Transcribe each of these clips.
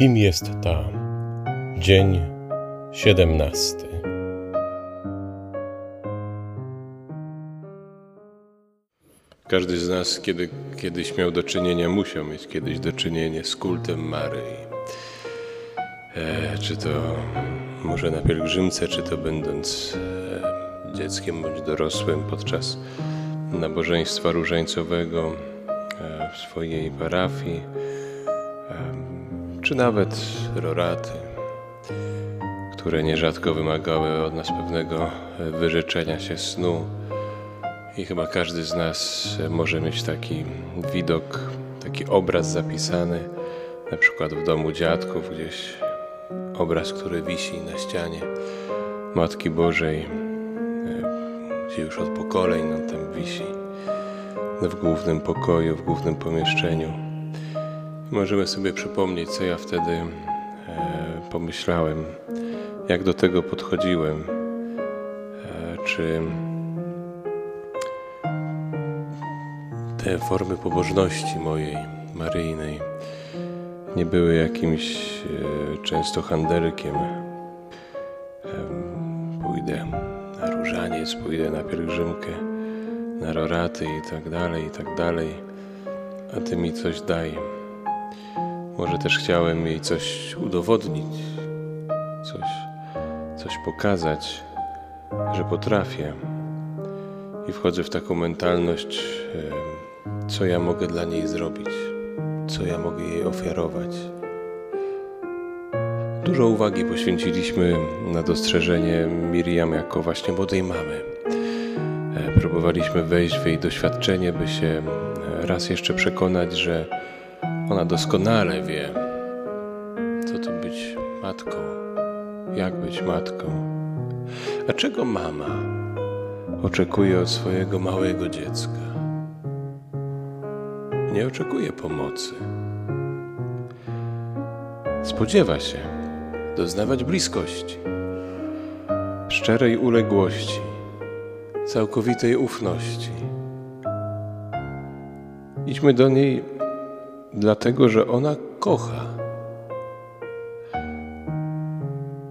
Kim jest ta? Dzień siedemnasty. Każdy z nas kiedy, kiedyś miał do czynienia, musiał mieć kiedyś do czynienia z kultem Maryi. E, czy to może na pielgrzymce, czy to będąc e, dzieckiem bądź dorosłym podczas nabożeństwa różańcowego e, w swojej parafii, czy nawet roraty, które nierzadko wymagały od nas pewnego wyrzeczenia się snu. I chyba każdy z nas może mieć taki widok, taki obraz zapisany, na przykład w domu dziadków, gdzieś obraz, który wisi na ścianie Matki Bożej, e, gdzie już od pokoleń on tam wisi, w głównym pokoju, w głównym pomieszczeniu. Możemy sobie przypomnieć, co ja wtedy e, pomyślałem, jak do tego podchodziłem, e, czy te formy pobożności mojej, maryjnej, nie były jakimś e, często handelkiem. Pójdę na różaniec, pójdę na pielgrzymkę, na roraty i tak dalej, i tak dalej, a ty mi coś daj. Może też chciałem jej coś udowodnić, coś, coś pokazać, że potrafię. I wchodzę w taką mentalność, co ja mogę dla niej zrobić co ja mogę jej ofiarować. Dużo uwagi poświęciliśmy na dostrzeżenie Miriam jako właśnie młodej mamy. E, próbowaliśmy wejść w jej doświadczenie, by się raz jeszcze przekonać, że ona doskonale wie, co to być matką, jak być matką. A czego mama oczekuje od swojego małego dziecka? nie oczekuje pomocy. Spodziewa się doznawać bliskości, szczerej uległości, całkowitej ufności. Idźmy do niej dlatego, że ona kocha.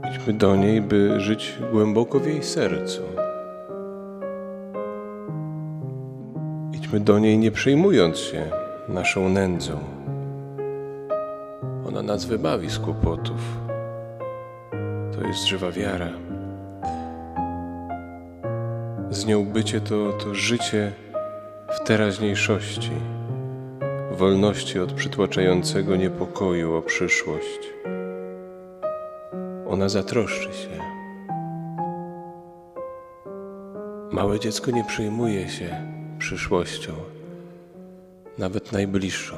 Idźmy do niej, by żyć głęboko w jej sercu. Idźmy do niej, nie przejmując się naszą nędzą. Ona nas wybawi z kłopotów. To jest żywa wiara. Z nią bycie to, to życie w teraźniejszości, wolności od przytłaczającego niepokoju o przyszłość. Ona zatroszczy się. Małe dziecko nie przejmuje się przyszłością nawet najbliższą.